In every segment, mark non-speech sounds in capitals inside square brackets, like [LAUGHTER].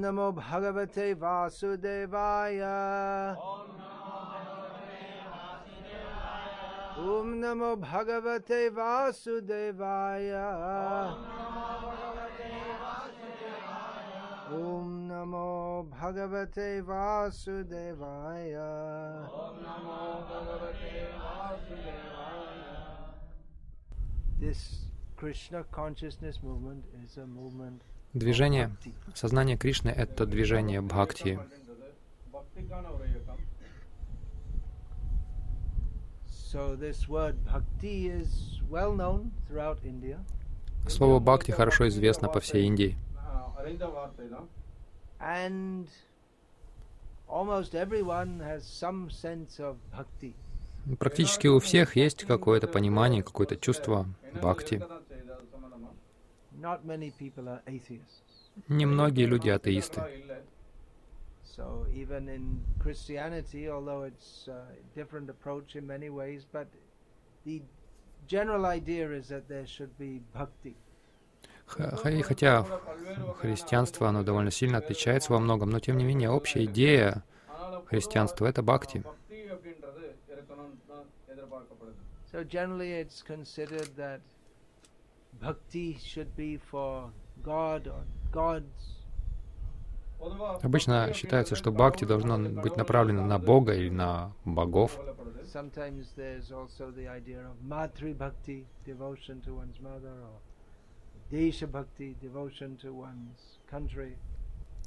Om Namo Bhagavate Vasudevaya. Om Namo Bhagavate Vasudevaya. Om Namo Bhagavate Vasudevaya. Om Namo Bhagavate Vasudevaya. This Krishna consciousness movement is a movement Движение, сознания Кришны — это движение бхакти. Слово «бхакти» хорошо известно по всей Индии. Практически у всех есть какое-то понимание, какое-то чувство бхакти. Немногие люди атеисты. So even in Christianity, although it's a different approach in many ways, but the general idea is that there should be bhakti. Хотя христианство, оно довольно сильно отличается во многом, но тем не менее общая идея христианства — это бхакти. So generally it's considered that Обычно считается, что бхакти должна быть направлена на Бога или на богов.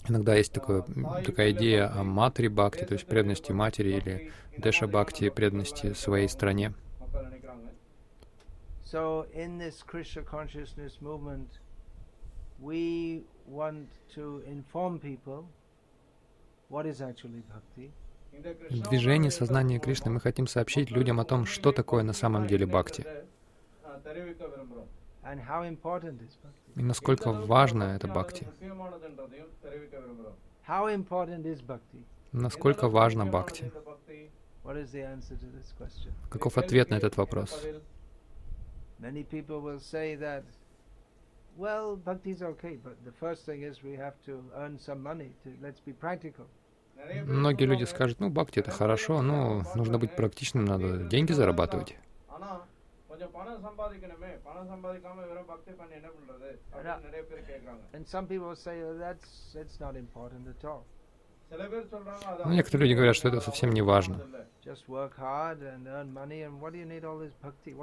Иногда есть такое, такая идея о матри бхакти, то есть преданности матери или деша бхакти, преданности своей стране. So, in this Krishna consciousness movement, we want to inform people what is actually bhakti. В движении сознания Кришны мы хотим сообщить людям о том, что такое на самом деле бхакти. И насколько важна эта бхакти. Насколько важна бхакти? Каков ответ на этот вопрос? Many people will say that, well, bhakti is okay, but the first thing is we have to earn some money. To, let's be practical. Многие люди скажут, ну, бхакти это хорошо, но нужно быть практичным, надо деньги зарабатывать. And some people say, oh, that's, that's not important at all. Но некоторые люди говорят, что это совсем не важно.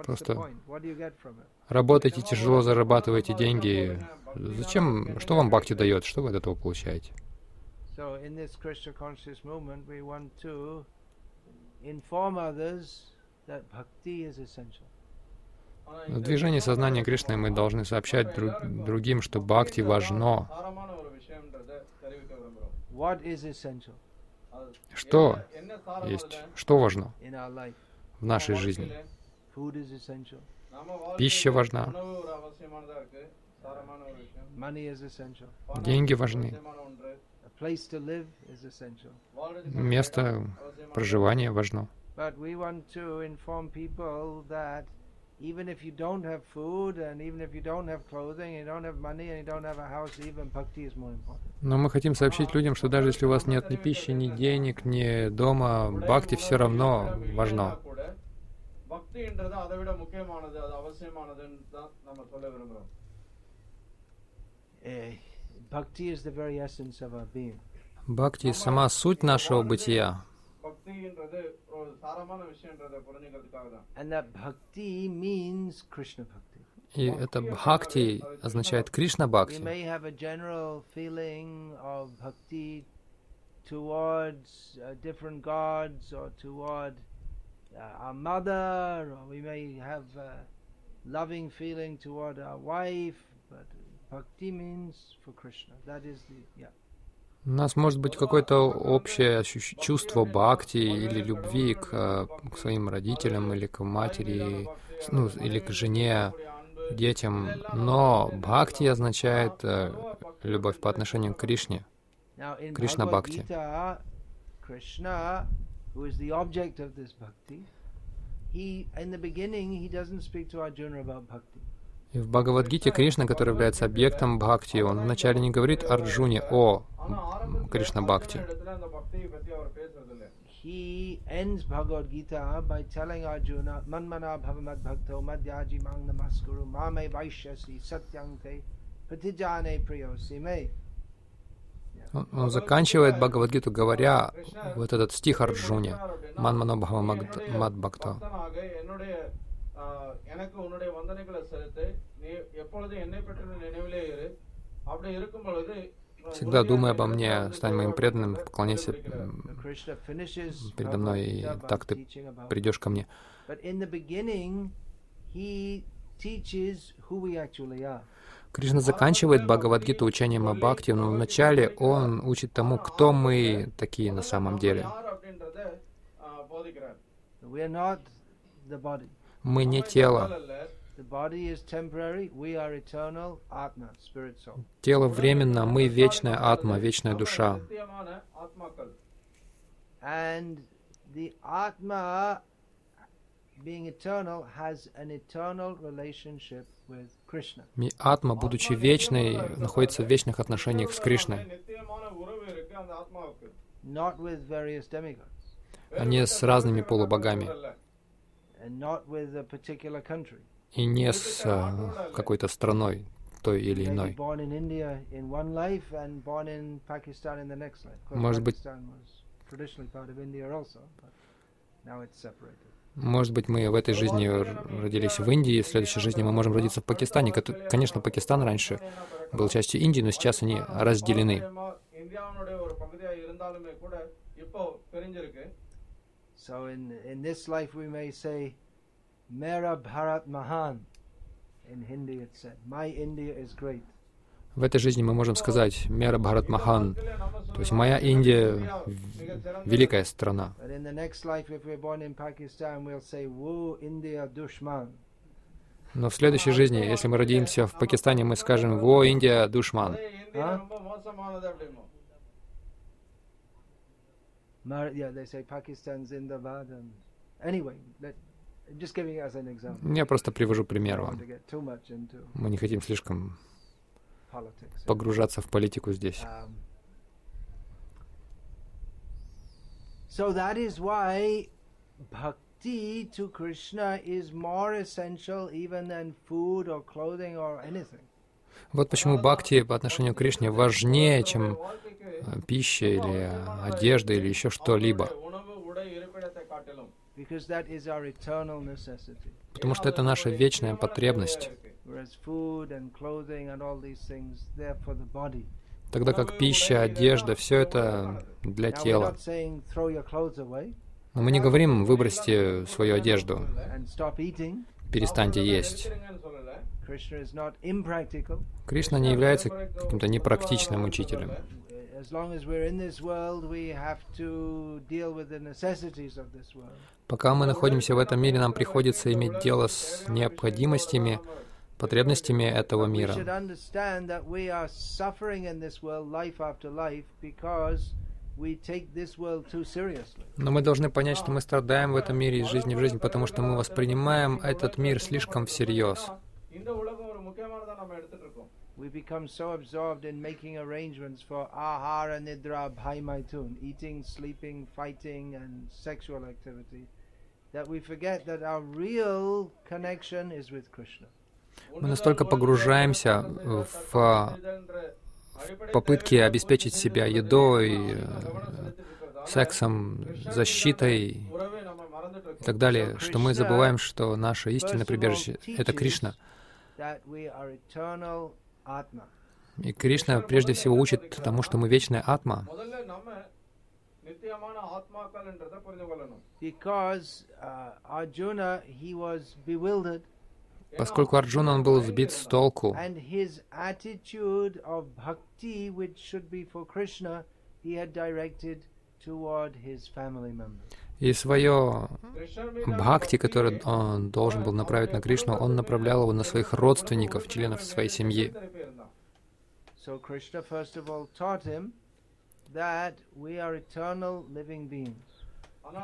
Просто работайте тяжело, зарабатывайте деньги. Зачем? Что вам бхакти дает? Что вы от этого получаете? В движении сознания Кришны мы должны сообщать друг, другим, что бхакти важно. Что э, есть, что важно в нашей жизни? Пища важна. Деньги важны. Место проживания важно But we want to inform people that even if you don't have food, and even if you don't have clothing, you don't have money, and you don't have a house, even bhakti is more important. Но мы хотим сообщить людям, что даже если у вас нет ни пищи, ни денег, ни дома, бхакти все равно важно. கூட பக்தின்றது அதை விட முக்கியமானது அது அவசியமானதுன்னு தான் நம்ம சொல்ல விரும்புறோம் Eh, bhakti is the very essence of our being. Бхакти — сама суть нашего бытия. And that bhakti means Krishna bhakti. И это бхакти означает Кришна We бхакти. may have a general feeling of bhakti towards uh, different gods or toward uh, our mother, or we may have a loving feeling toward our wife, but bhakti means for Krishna. That is the, yeah. У нас может быть какое-то общее чувство бхакти или любви к, э, к своим родителям или к матери, ну, или к жене, детям, но бхакти означает э, любовь по отношению к Кришне. This bhakti, he in the beginning he doesn't speak to Arjuna about bhakti. И в Бхагавадгите Кришна, который является объектом бхакти, он вначале не говорит Арджуне о Кришна Бхакти. இடத்துல அந்த பக்தியை பத்தி அவர் பேசுறது இல்ல He ends Bhagavad Gita by telling Arjuna, Manmana bhavamad bhakto madhyaji mang namaskuru mame vaishyasi satyante patijane priyosi me. Он, он заканчивает Бхагавадгиту, говоря вот этот стих Арджуне. Манмано Бхава Мад Бхакто. பக்தனாக என்னுடைய ஆஹ், எனக்கு உன்னுடைய வந்தனைகளை செலுத்து Всегда думай обо мне, стань моим преданным, поклоняйся передо мной, и так ты придешь ко мне. Кришна заканчивает Бхагавадгиту учением об бхакти, но вначале он учит тому, кто мы такие на самом деле. Мы не тело. Тело временно, мы вечная атма, вечная душа. И атма, будучи вечной, находится в вечных отношениях с Кришной, а не с разными полубогами и не с э, какой-то страной той или иной. Может быть, может быть, мы в этой жизни родились в Индии, в следующей жизни мы можем родиться в Пакистане. Конечно, Пакистан раньше был частью Индии, но сейчас они разделены. So in, in this life we may say, Mera Bharat Mahan. In Hindi it said, My India is great. В этой жизни мы можем сказать «Мера Бхарат Махан», то есть «Моя Индия — великая страна». Но в следующей жизни, если мы родимся в Пакистане, мы скажем «Во, Индия, душман». А? Anyway, let, just giving it as an example. Я просто привожу пример don't want вам. to get too much into Мы не хотим слишком politics. погружаться в политику здесь. Um, so that is why bhakti to Krishna is more essential even than food or clothing or anything. Вот почему бхакти по отношению к Кришне важнее, чем э, пища или одежда или еще что-либо. Потому что это наша вечная потребность. Тогда как пища, одежда, все это для тела. Но мы не говорим «выбросьте свою одежду», «перестаньте есть». Кришна не является каким-то непрактичным учителем. As long as we're in this world, we have to deal with the necessities of this world. Пока мы находимся в этом мире, нам приходится иметь дело с необходимостями, потребностями этого We мира. should understand that we are suffering in this world life after life because we take this world too seriously. Но мы должны понять, что мы страдаем в этом мире из жизни в жизнь, потому что мы воспринимаем этот мир слишком всерьез we become so absorbed in making arrangements for ahara nidra bhaimaitun, eating, sleeping, fighting, and sexual activity, that we forget that our real connection is with Krishna. Мы настолько погружаемся в попытки обеспечить себя едой, сексом, защитой и так далее, что мы забываем, что наше истинное прибежище — это Кришна. И Кришна прежде всего учит тому, что мы вечная атма. Поскольку Арджуна он был сбит с толку, и его и свое бхакти, которое он а, должен был направить на Кришну, он направлял его на своих родственников, членов своей семьи.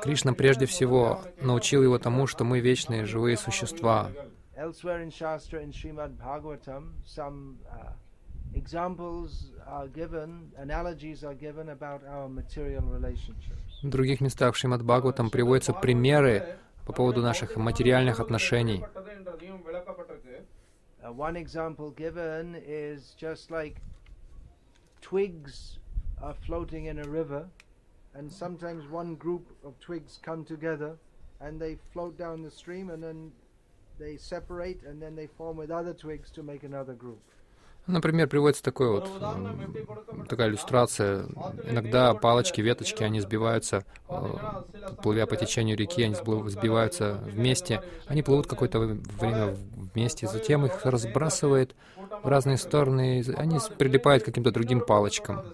Кришна прежде всего научил его тому, что мы вечные живые существа. Uh, examples are given, analogies are given about our material relationship. В других местах в Шримад Бхагаватам приводятся примеры по поводу наших материальных отношений. One example given is just like twigs are floating in a river, and sometimes one group of twigs come together and they float down the stream and then they separate and then they form with other twigs to make another group. Например, приводится такой вот, такая иллюстрация. Иногда палочки, веточки, они сбиваются, э, плывя по течению реки, они сбиваются вместе. Они плывут какое-то время вместе, затем их разбрасывает в разные стороны, они прилипают к каким-то другим палочкам.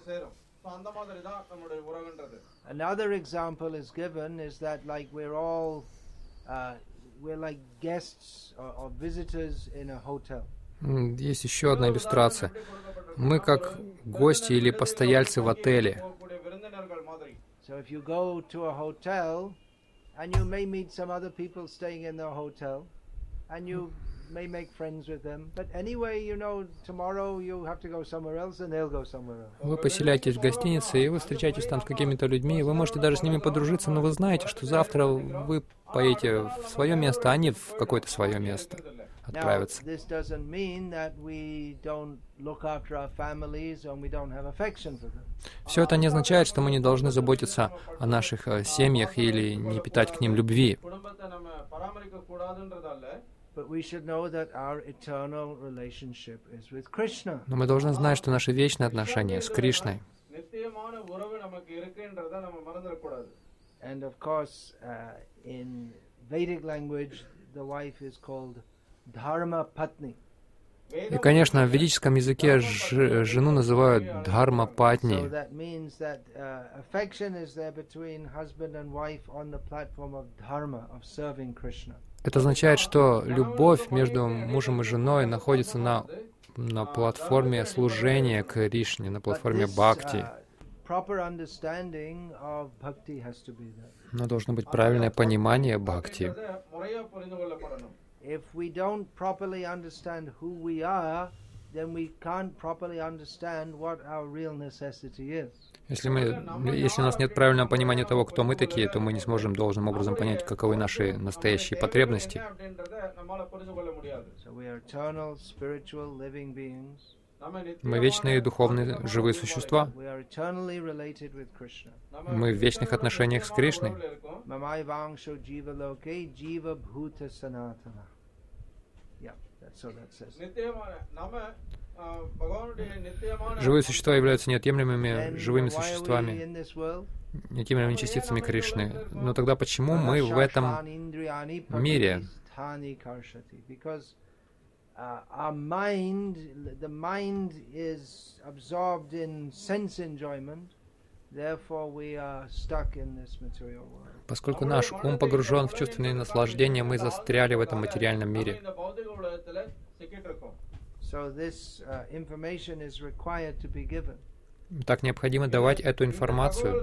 Uh, we're like guests or, or visitors in a hotel. Есть еще одна иллюстрация. Мы как гости или постояльцы в отеле. Вы поселяетесь в гостинице, и вы встречаетесь там с какими-то людьми, вы можете даже с ними подружиться, но вы знаете, что завтра вы поедете в свое место, а не в какое-то свое место отправиться. Все это не означает, что мы не должны заботиться о наших э, семьях или не питать к ним любви. Но мы должны знать, что наши вечные отношения с Кришной. And of course, uh, in Vedic language, the wife is called и, конечно, в ведическом языке ж- жену называют Дхарма So Патни. that means that uh. Это означает, что любовь между мужем и женой находится на, на платформе служения Кришне, на платформе Бхакти. uh. Но должно быть правильное понимание Бхакти. If we don't properly understand who we are, then we can't properly understand what our real necessity is. Если, мы, если у нас нет правильного понимания того, кто мы такие, то мы не сможем должным образом понять, каковы наши настоящие потребности. Мы вечные духовные живые существа. Мы в вечных отношениях с Кришной. Живые существа являются неотъемлемыми живыми существами, неотъемлемыми частицами Кришны. Но тогда почему мы в этом мире? uh, therefore we are stuck in this material world. Поскольку наш ум погружен в чувственные наслаждения, мы застряли в этом материальном мире. Так необходимо давать эту информацию.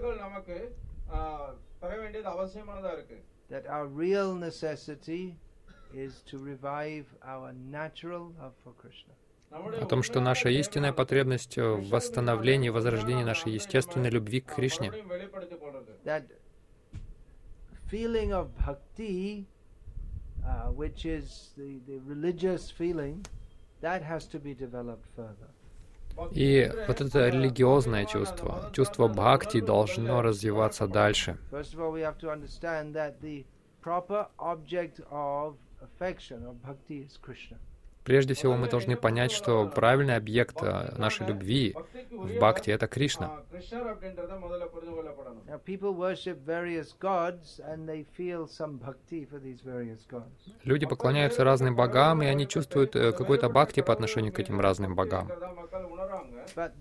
О том, что наша истинная потребность в восстановлении возрождении нашей естественной любви к Кришне feeling of bhakti, uh, which is the, the religious feeling, that has to be developed further. И вот это религиозное чувство, чувство бхакти должно развиваться дальше. First Прежде всего, мы должны понять, что правильный объект э, нашей любви в бхакти — это Кришна. Люди поклоняются разным богам, и они чувствуют э, какой-то бхакти по отношению к этим разным богам. But.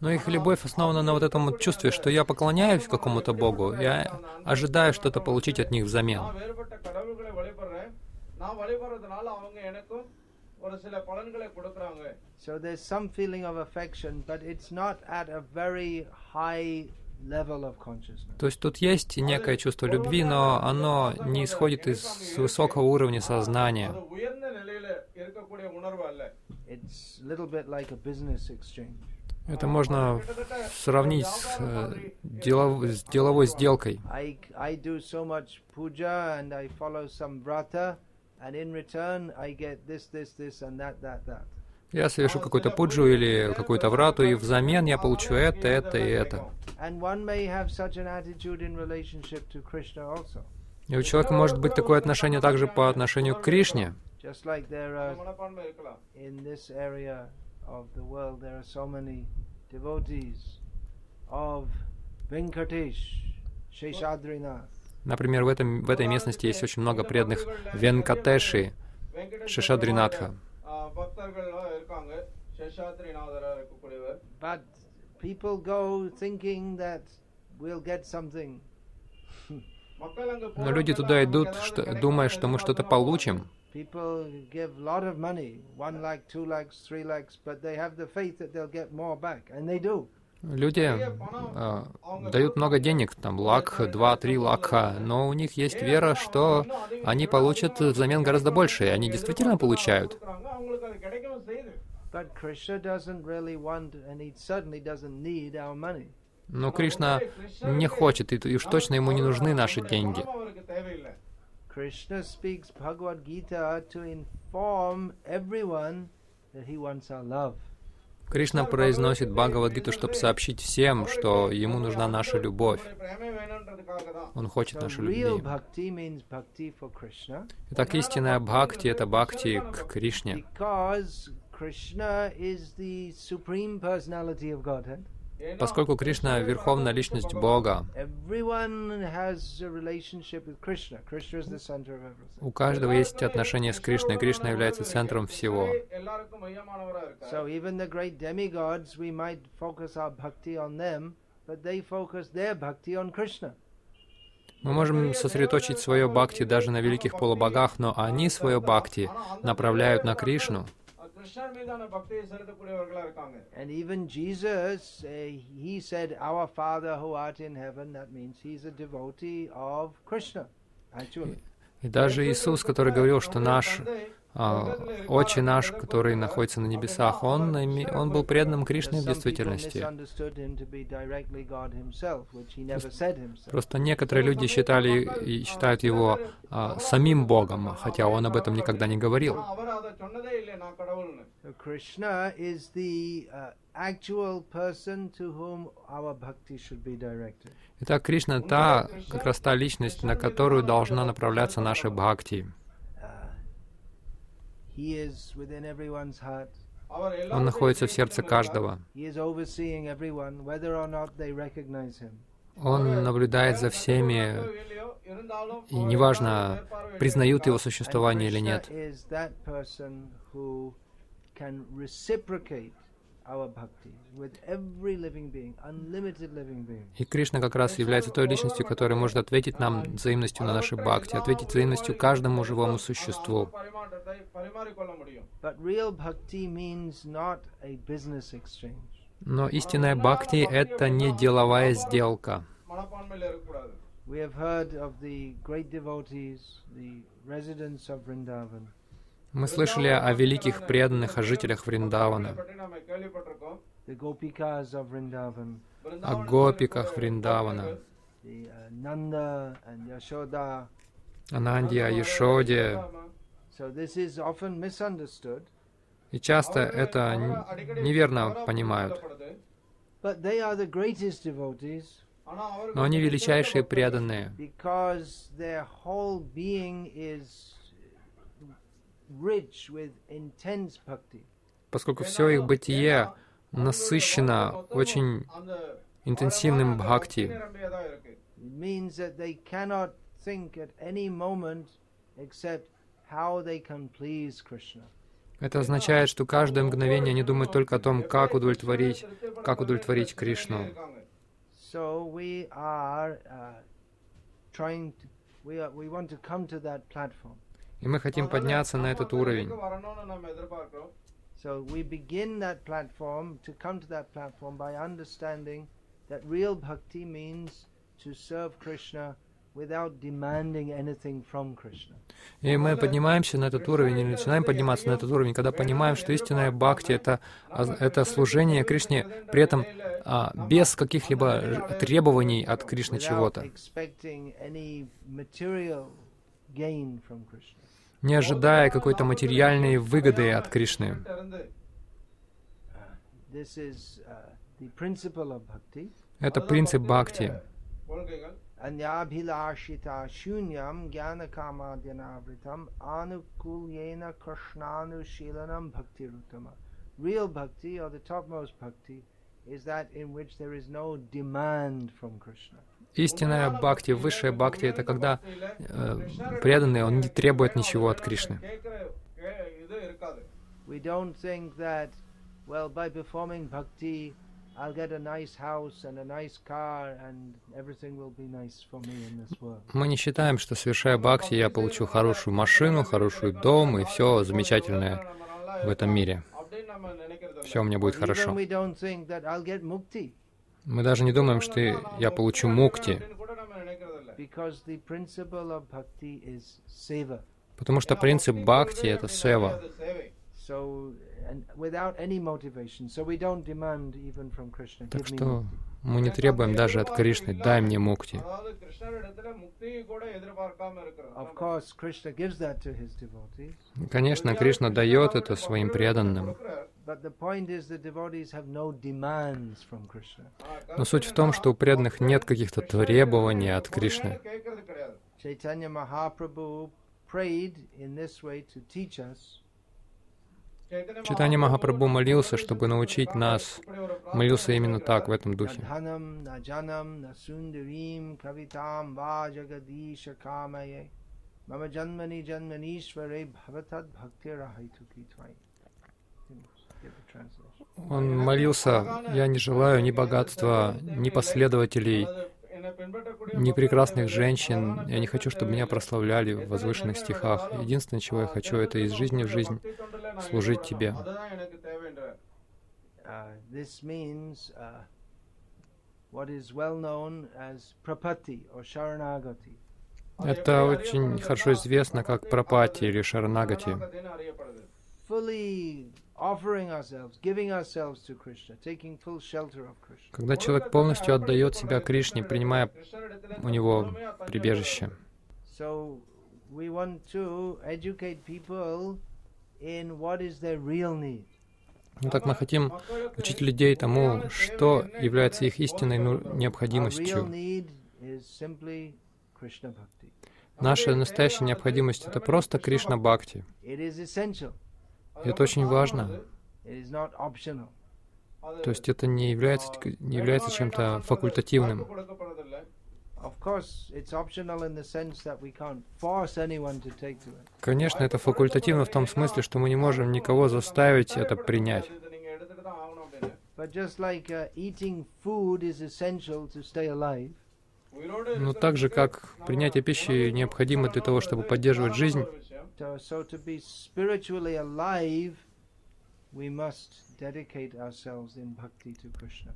Но их любовь основана на вот этом вот чувстве, что я поклоняюсь какому-то Богу, я ожидаю что-то получить от них взамен. So there's some feeling of affection, but it's not at a very high то есть тут есть некое чувство любви, но оно не исходит из высокого уровня сознания. It's a little bit like a business exchange. Это можно сравнить с, э, делов- с деловой сделкой. Я совершу какую-то пуджу или какую-то врату, и взамен я получу это, это и это. И у человека может быть такое отношение также по отношению к Кришне of the world. There are so many devotees of Venkatesh, Sheshadrinath. Например, в, этом, в этой местности есть очень много преданных Венкатеши, Шешадринатха. But people go thinking that we'll get something. Но люди туда идут, что, думая, что мы что-то получим. People give a lot of money, one lakh, two lakhs, three lakhs, but they have the faith that they'll get more back, and they do. Люди э, а, дают много денег, там лак, два, три лакха, но у них есть вера, что они получат взамен гораздо больше, и они действительно получают. Но Кришна не хочет, и уж точно ему не нужны наши деньги. Krishna speaks Bhagavad Gita to inform everyone that he wants our love. Кришна произносит Бхагавадгиту, чтобы сообщить всем, что ему нужна наша любовь. Он хочет нашей любви. Итак, истинная бхакти — это бхакти к Кришне. Поскольку Кришна — верховная личность Бога, у каждого есть отношение с Кришной. Кришна является центром всего. Мы можем сосредоточить свое бхакти даже на великих полубогах, но они свое бхакти направляют на Кришну. And even Jesus, uh, he said, Our Father who art in heaven, that means he's a devotee of Krishna, actually. И даже Иисус, который говорил, что наш а, Отче наш, который находится на небесах, он, он был преданным Кришной в действительности. Просто некоторые люди считали считают его а, самим Богом, хотя он об этом никогда не говорил. Итак, Кришна — та, как раз та личность, на которую должна направляться наша бхакти. Он находится в сердце каждого. Он наблюдает за всеми, и неважно, признают его существование или нет. И Кришна как раз является той личностью, которая может ответить нам взаимностью на наши бхакти, ответить взаимностью каждому живому существу. Но истинная бхакти — это не деловая сделка. We have heard of the great devotees, the residents of Vrindavan. Мы слышали о великих преданных, о жителях Вриндавана, о гопиках Вриндавана, о Нанде, о Яшоде, И часто это неверно понимают. Но они величайшие преданные, поскольку все их бытие насыщено очень интенсивным бхакти. Это означает, что каждое мгновение они думают только о том, как удовлетворить, как удовлетворить Кришну. So и мы хотим подняться на этот уровень. И мы поднимаемся на этот уровень, или начинаем подниматься на этот уровень, когда понимаем, что истинная бхакти — это, а, это служение Кришне, при этом а, без каких-либо требований от Кришны чего-то не ожидая какой-то материальной выгоды от Кришны. Это принцип бхакти. Anyabhilashita shunyam jnana kama dyanavritam anukulyena krishnanu shilanam bhakti rutama. Real bhakti or the topmost bhakti is that in which there is no demand from Krishna. Истинная бхакти, высшая бхакти — это когда э, преданный, он не требует ничего от Кришны. Мы не считаем, что совершая бхакти, я получу хорошую машину, хороший дом и все замечательное в этом мире. Все у меня будет хорошо. Мы даже не думаем, что я получу мукти. Потому что принцип бхакти — это сева. Так что мы не требуем даже от Кришны, дай мне мукти. Конечно, Кришна дает это своим преданным. Но суть в том, что у преданных нет каких-то требований от Кришны. Chaitanya Mahaprabhu prayed in this way to teach us. Читание Махапрабху молился, чтобы научить нас. Молился именно так, в этом духе. Мама джанмани джанманишваре бхаватад бхакти. Он молился, «Я не желаю ни богатства, ни последователей, ни прекрасных женщин. Я не хочу, чтобы меня прославляли в возвышенных стихах. Единственное, чего я хочу, это из жизни в жизнь служить Тебе». Это очень хорошо известно как пропати или шаранагати. Когда человек полностью отдает себя Кришне, принимая у него прибежище. Ну, так мы хотим учить людей тому, что является их истинной ну, необходимостью. Наша настоящая необходимость — это просто Кришна-бхакти. Это очень важно. То есть это не является, не является чем-то факультативным. Конечно, это факультативно в том смысле, что мы не можем никого заставить это принять. Но ну, так же, как принятие пищи необходимо для того, чтобы поддерживать жизнь, Uh, so to be spiritually alive,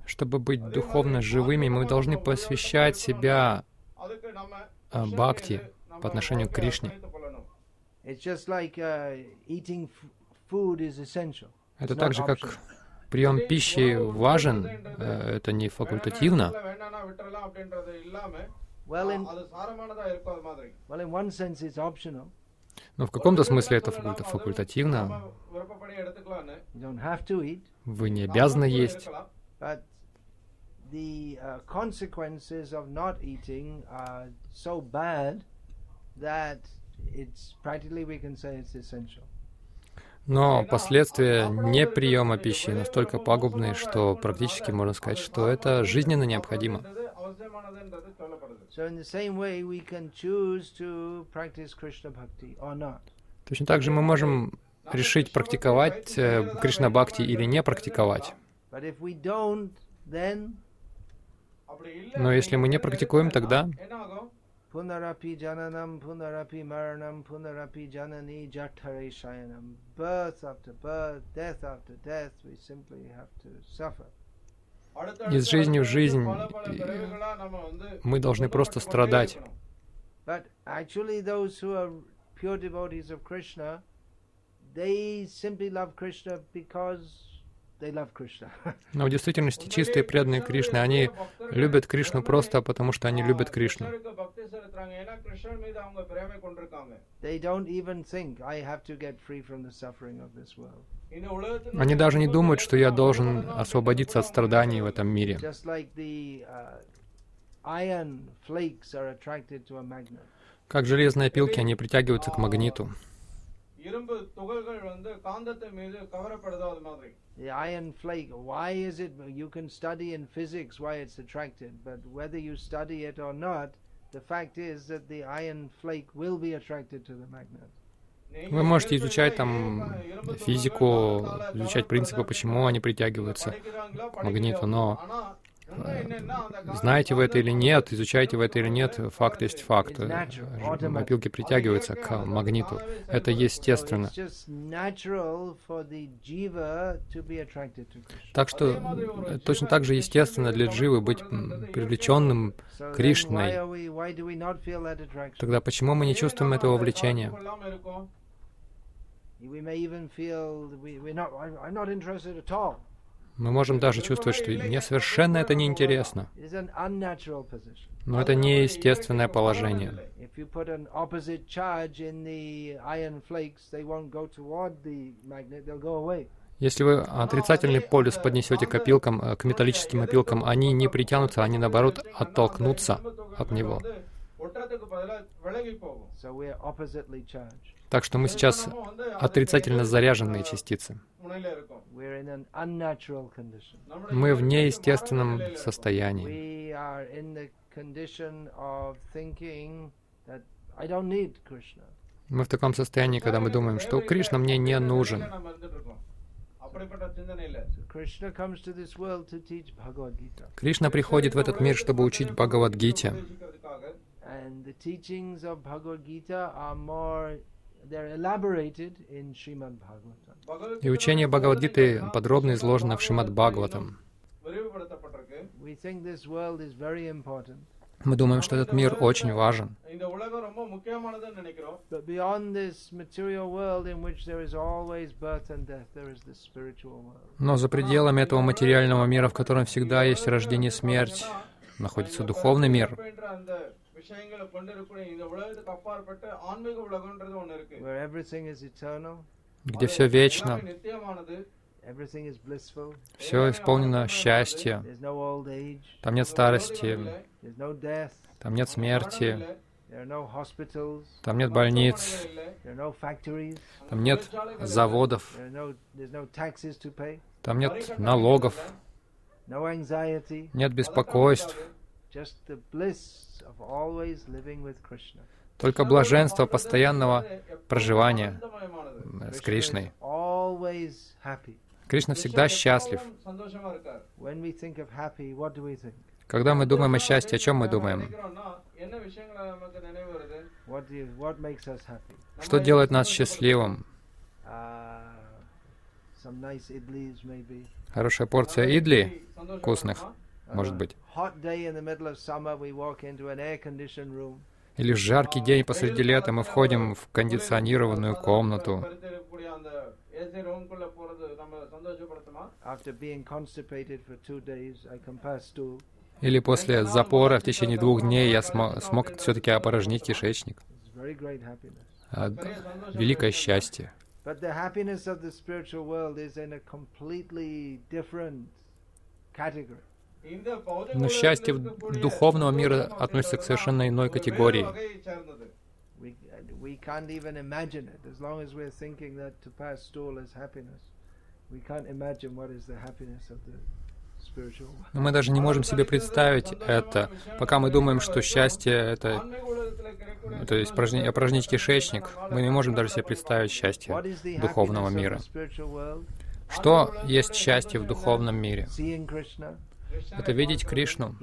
чтобы быть духовно живыми, мы должны посвящать себя а, бхакти по отношению к Кришне. Uh, это так же, как прием пищи важен, э, это не факультативно. Well, in, well, in one sense it's optional. Но в каком-то смысле это факультативно. Вы не обязаны есть. Но последствия неприема пищи настолько пагубные, что практически можно сказать, что это жизненно необходимо. Точно так же мы можем решить, практиковать э, Кришна Бхакти или не практиковать. Но если мы не практикуем, тогда Пунарапи джананам, пунарапи маранам, пунарапи джанани джатхари шаянам. Birth after birth, death after death, we simply have to suffer из жизни в жизнь мы должны просто страдать. [LAUGHS] Но в действительности чистые преданные Кришны, они любят Кришну просто потому, что они любят Кришну. Они даже не думают, что я должен освободиться от страданий в этом мире. Как железные пилки, они притягиваются к магниту. இரும்பு துகள்கள் வந்து காந்தத்தை மீது கவரப்படுதோ அது மாதிரி The iron flake, why is it? You can study in physics why it's attracted, but whether you study it or not, the fact is that the iron flake will be attracted to the magnet. நீங்க Вы можете இயற்கையில изучать там ஏன் இரும்பு துகள்கள் физику, காந்தால изучать принципы, почему они притягиваются படிக்கிறாங்களா, к магниту, но знаете вы это или нет, изучаете вы это или нет, факт есть факт. Опилки притягиваются к магниту. Это естественно. Так что точно так же естественно для дживы быть привлеченным Кришной. Тогда почему мы не чувствуем этого влечения? We may even feel we, we're not, I'm not interested at all. Мы можем даже чувствовать, что мне совершенно это не интересно. Но это неестественное положение. Если вы отрицательный полюс поднесете к опилкам, э, к металлическим опилкам, они не притянутся, они наоборот оттолкнутся от него. Так что мы сейчас отрицательно заряженные частицы. Мы в неестественном состоянии. Мы в таком состоянии, когда мы думаем, что Кришна мне не нужен. Кришна приходит в этот мир, чтобы учить Бхагавадгите. И учение Бхагавадгиты подробно изложено в Шримад Бхагаватам. Мы думаем, что этот мир очень важен. Но за пределами этого материального мира, в котором всегда есть рождение и смерть, находится духовный мир. விஷயங்களை கொண்டிருக்கக்கூடிய இந்த உலகத்துக்கு அப்பாற்பட்டு ஆன்மீக உலகம்ன்றது ஒண்ணு இருக்கு Where everything is eternal, где все вечно, எல்லாமே நித்தியமானது everything is blissful, все исполнено счастье, there's no old age, там нет старости, there's no death, там нет смерти, there are no hospitals, там нет больниц, there are no factories, там нет заводов, there are no, there's no taxes to pay, там нет налогов, no anxiety, нет беспокойств, только блаженство постоянного проживания с Кришной. Кришна всегда счастлив. Когда мы думаем о счастье, о чем мы думаем? Что делает нас счастливым? Хорошая порция идли вкусных, может быть. Или в жаркий день посреди лета мы входим в кондиционированную комнату. Или после запора в течение двух дней я смо смог все-таки опорожнить кишечник. А, великое счастье. But но счастье духовного мира относится к совершенно иной категории. Но мы даже не можем себе представить это, пока мы думаем, что счастье — это, то есть упражнить, упражнить кишечник, мы не можем даже себе представить счастье духовного мира. Что есть счастье в духовном мире? — это видеть Кришну,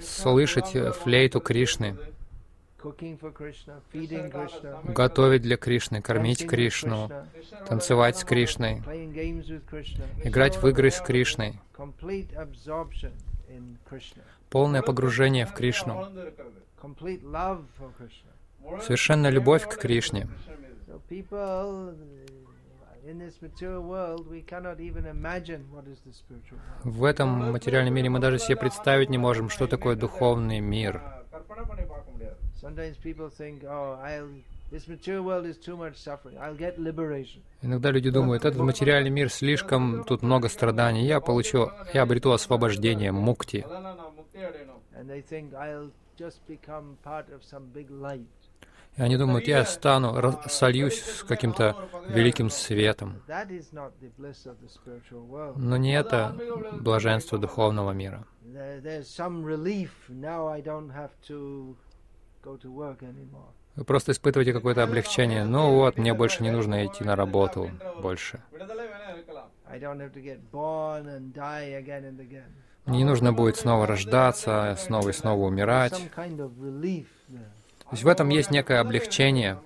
слышать э, флейту Кришны, готовить для Кришны, кормить Кришну, танцевать с Кришной, играть в игры с Кришной, полное погружение в Кришну, совершенная любовь к Кришне. В этом материальном мире мы даже себе представить не можем, что такое духовный мир. Иногда люди думают, этот материальный мир слишком, тут много страданий, я получу, я обрету освобождение, мукти. И они думают, я стану, сольюсь с каким-то великим светом. Но не это блаженство духовного мира. Вы просто испытываете какое-то облегчение. Ну вот, мне больше не нужно идти на работу больше. Не нужно будет снова рождаться, снова и снова умирать. То есть в этом есть некое облегчение.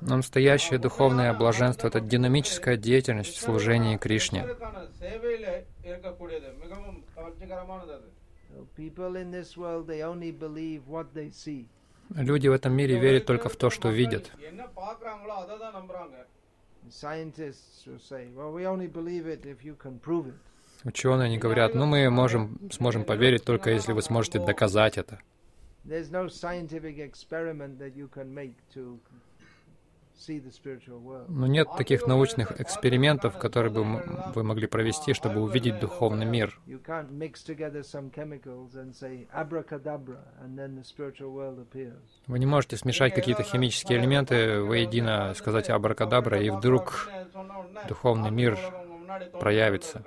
Но настоящее духовное блаженство — это динамическая деятельность в служении Кришне. Люди в этом мире верят только в то, что видят. Ученые не говорят, ну мы можем, сможем поверить только если вы сможете доказать это. Но нет таких научных экспериментов, которые бы вы могли провести, чтобы увидеть духовный мир. Вы не можете смешать какие-то химические элементы воедино, сказать абракадабра, и вдруг духовный мир проявится.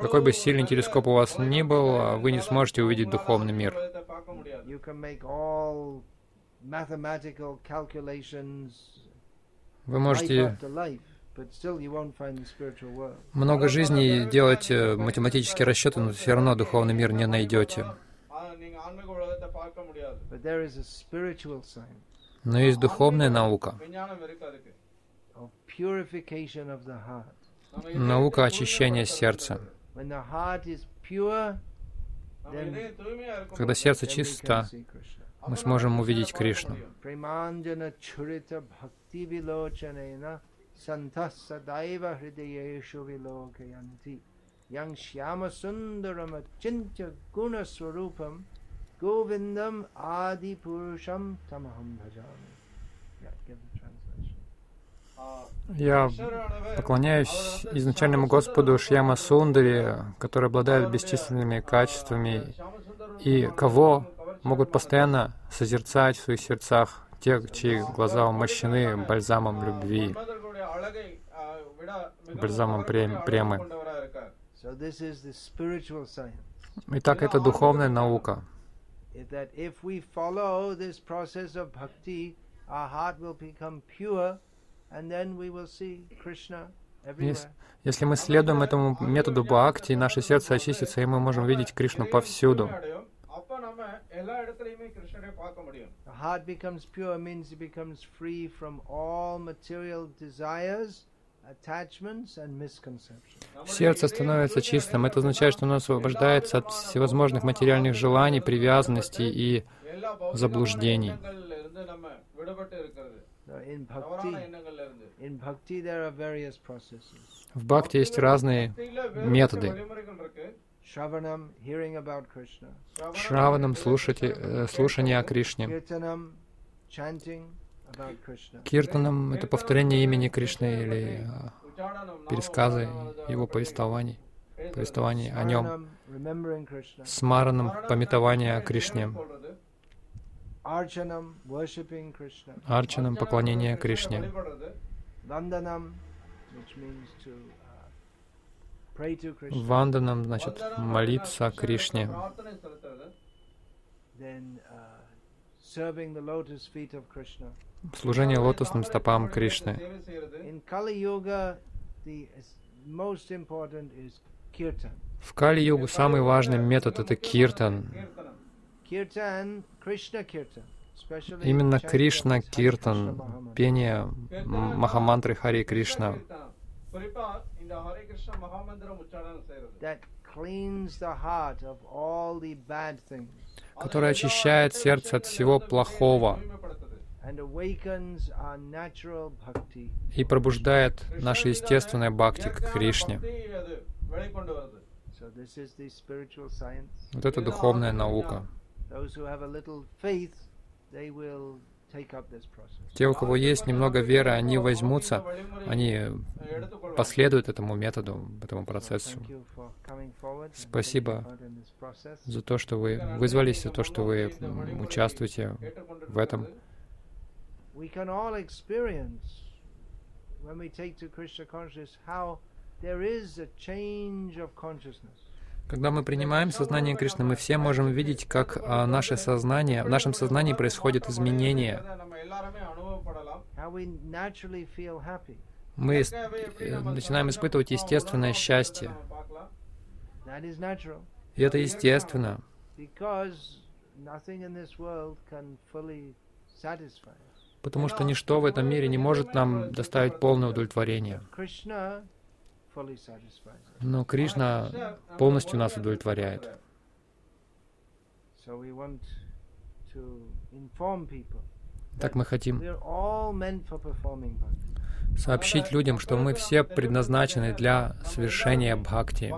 Какой бы сильный телескоп у вас ни был, а вы не сможете увидеть духовный мир. Вы можете много жизней делать э, математические расчеты, но все равно духовный мир не найдете. Но есть духовная наука. Наука очищения сердца. Когда сердце чисто, мы сможем увидеть Кришну. Yang Shyama Sundaram Achintya Guna Swarupam Govindam Adi Purusham Tamaham Bhajami я поклоняюсь изначальному Господу Шьяма Сундари, который обладает бесчисленными качествами, и кого могут постоянно созерцать в своих сердцах те, чьи глаза умощены бальзамом любви, бальзамом премы. Итак, это духовная наука. If we follow this process of bhakti, our heart will become pure если мы следуем этому методу бхакти, наше сердце очистится, и мы можем видеть Кришну повсюду. Сердце становится чистым. Это означает, что оно освобождается от всевозможных материальных желаний, привязанностей и заблуждений. В бхакти есть разные методы. Шраванам — слушайте, э, слушание о Кришне. Киртанам — это повторение имени Кришны или э, пересказы его повествований, повествований о нем. Смаранам — пометование о Кришне. Арчанам — поклонение Кришне. Ванданам значит молиться Кришне. Служение лотосным стопам Кришны. В Кали-йогу самый важный метод — это киртан. Именно Кришна Киртан, пение Махамантры Хари Кришна, которое очищает сердце от всего плохого. И пробуждает наше естественное бхакти к Кришне. Вот это духовная наука. Те, у кого есть немного веры, они возьмутся, они последуют этому методу, этому процессу. Спасибо за то, что вы вызвались, за то, что вы участвуете в этом. There is a change of consciousness. Когда мы принимаем сознание Кришны, мы все можем видеть, как а, наше сознание, в нашем сознании происходит изменение. Мы э, начинаем испытывать естественное счастье. И это естественно, потому что ничто в этом мире не может нам доставить полное удовлетворение. Но Кришна полностью нас удовлетворяет. Так мы хотим сообщить людям, что мы все предназначены для совершения бхакти.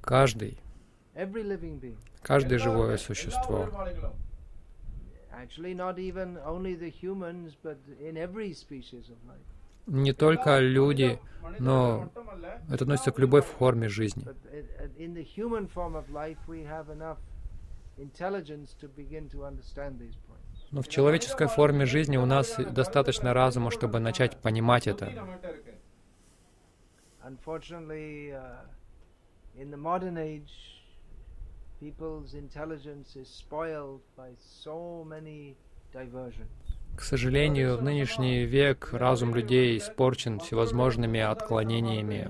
Каждый, каждое живое существо. Actually, not even only the humans, but in every species of life не только люди, но это относится к любой форме жизни. Но в человеческой форме жизни у нас достаточно разума, чтобы начать понимать это. People's intelligence is spoiled by so many diversions. К сожалению, в нынешний век разум людей испорчен всевозможными отклонениями.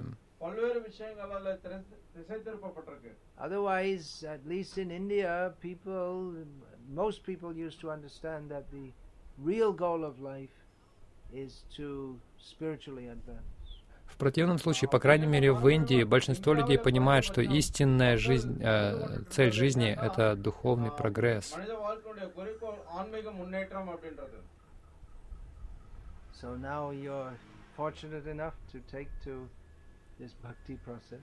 В противном случае, по крайней мере, в Индии большинство людей понимает, что истинная жизнь, э, цель жизни — это духовный прогресс. So now you're fortunate enough to take to this bhakti process.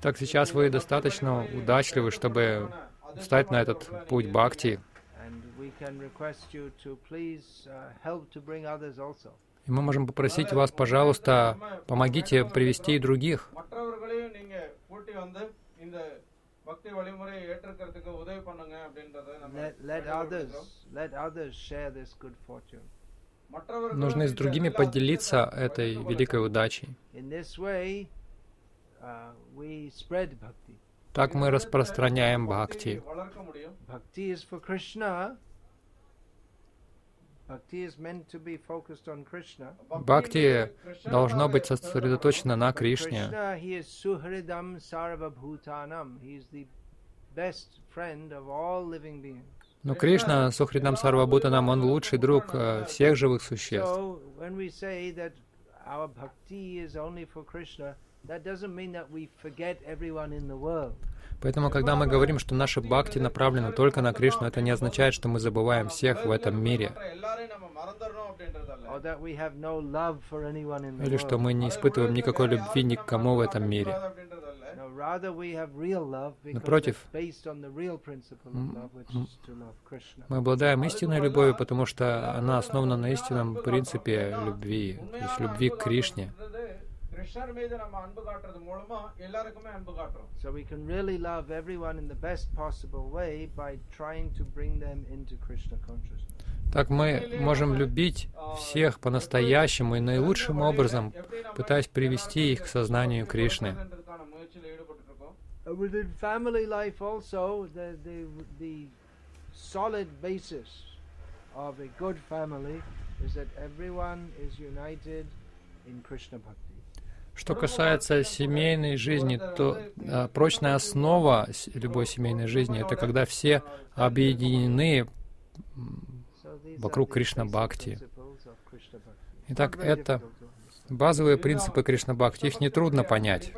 Так сейчас вы достаточно удачливы, чтобы встать на этот путь бхакти. И мы можем попросить вас, пожалуйста, помогите привести и других. Let, let others, let others share this good fortune. Нужно с другими поделиться этой великой удачей. Так мы распространяем бхакти. Бхакти должно быть сосредоточено на Кришне. Но Кришна, Сухридам Сарвабутанам, он лучший друг э, всех живых существ. Поэтому, когда мы говорим, что наша бхакти направлена только на Кришну, это не означает, что мы забываем всех в этом мире. Или что мы не испытываем никакой любви ни к кому в этом мире. அப்படின்றதல்ல No, rather we have real love because Напротив. it's based on the real principle of М, love, which м. is to love Krishna. Мы обладаем истинной любовью, потому что она основана на истинном принципе любви, то есть любви к Кришне. கிருஷ்ணர் மீது நம்ம அன்பு காட்டுறது மூலமா எல்லாருக்குமே அன்பு காட்டுறோம் So we can really love everyone in the best possible way by trying to bring them into Krishna consciousness. Так мы можем любить всех по-настоящему и наилучшим образом, пытаясь привести их к сознанию Кришны. முயற்சியில் ஈடுபட்டு இருக்கோம் Uh, Within family life also, the, the, the solid basis of a good family is that everyone is united in Krishna bhakti. Что касается семейной жизни, то а, прочная основа с- любой семейной жизни это когда все объединены. м, So these Вокруг are the Кришна basic Бхакти. principles of Krishna bhakti. It's Итак, not very это difficult to understand. базовые принципы Кришна Бхакти. Их нетрудно понять.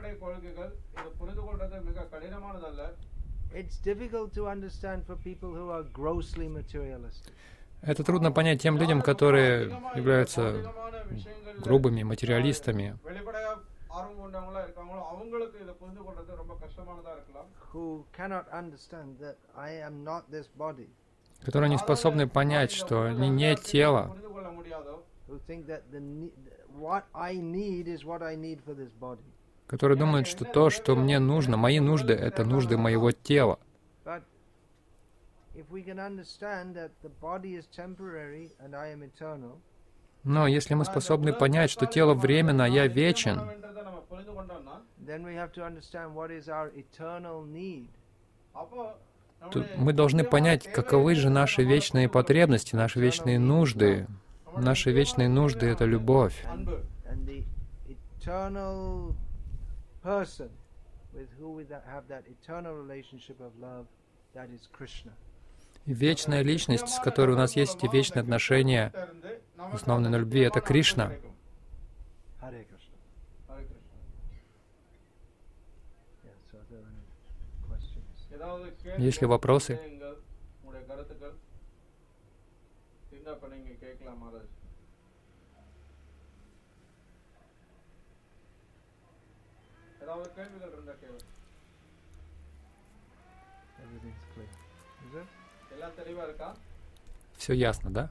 Это трудно понять тем людям, которые являются грубыми материалистами, которые не способны понять, что они не тело, what I need is what I need for this body которые думают, что то, что мне нужно, мои нужды, это нужды моего тела. Но если мы способны понять, что тело временно, а я вечен, то мы должны понять, каковы же наши вечные потребности, наши вечные нужды. Наши вечные нужды — это любовь person with who we have that eternal relationship of love that is Krishna. Вечная личность, с которой у нас есть эти вечные отношения, основанные на любви, это Кришна. Есть ли вопросы? Все ясно, да?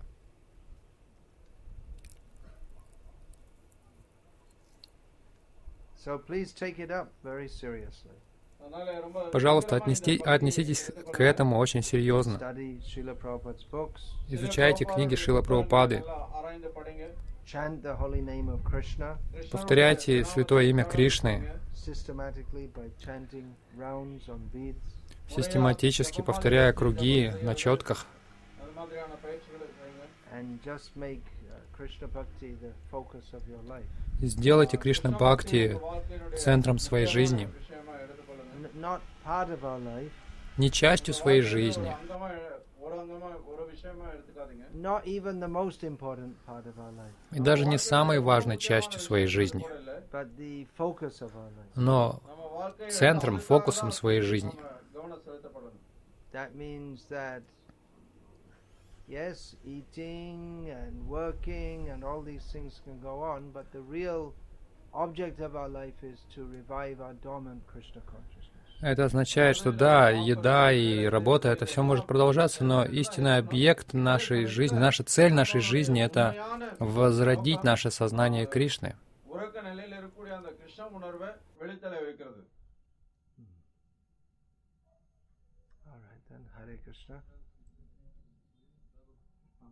So please take it up very seriously. Пожалуйста, отнести, отнеситесь к этому очень серьезно. Изучайте книги Шила Прабхупады. Повторяйте святое имя Кришны. Систематически повторяя круги на четках. Сделайте Кришна Бхакти центром своей жизни, не частью своей жизни, и даже не самой важной частью своей жизни, но центром, фокусом своей жизни. Yes, eating and working and all these things can go on, but the real object of our life is to revive our dormant Krishna consciousness. Это означает, что да, еда и работа, это все может продолжаться, но истинный объект нашей жизни, наша цель нашей жизни — это возродить наше сознание Кришны. Krishna.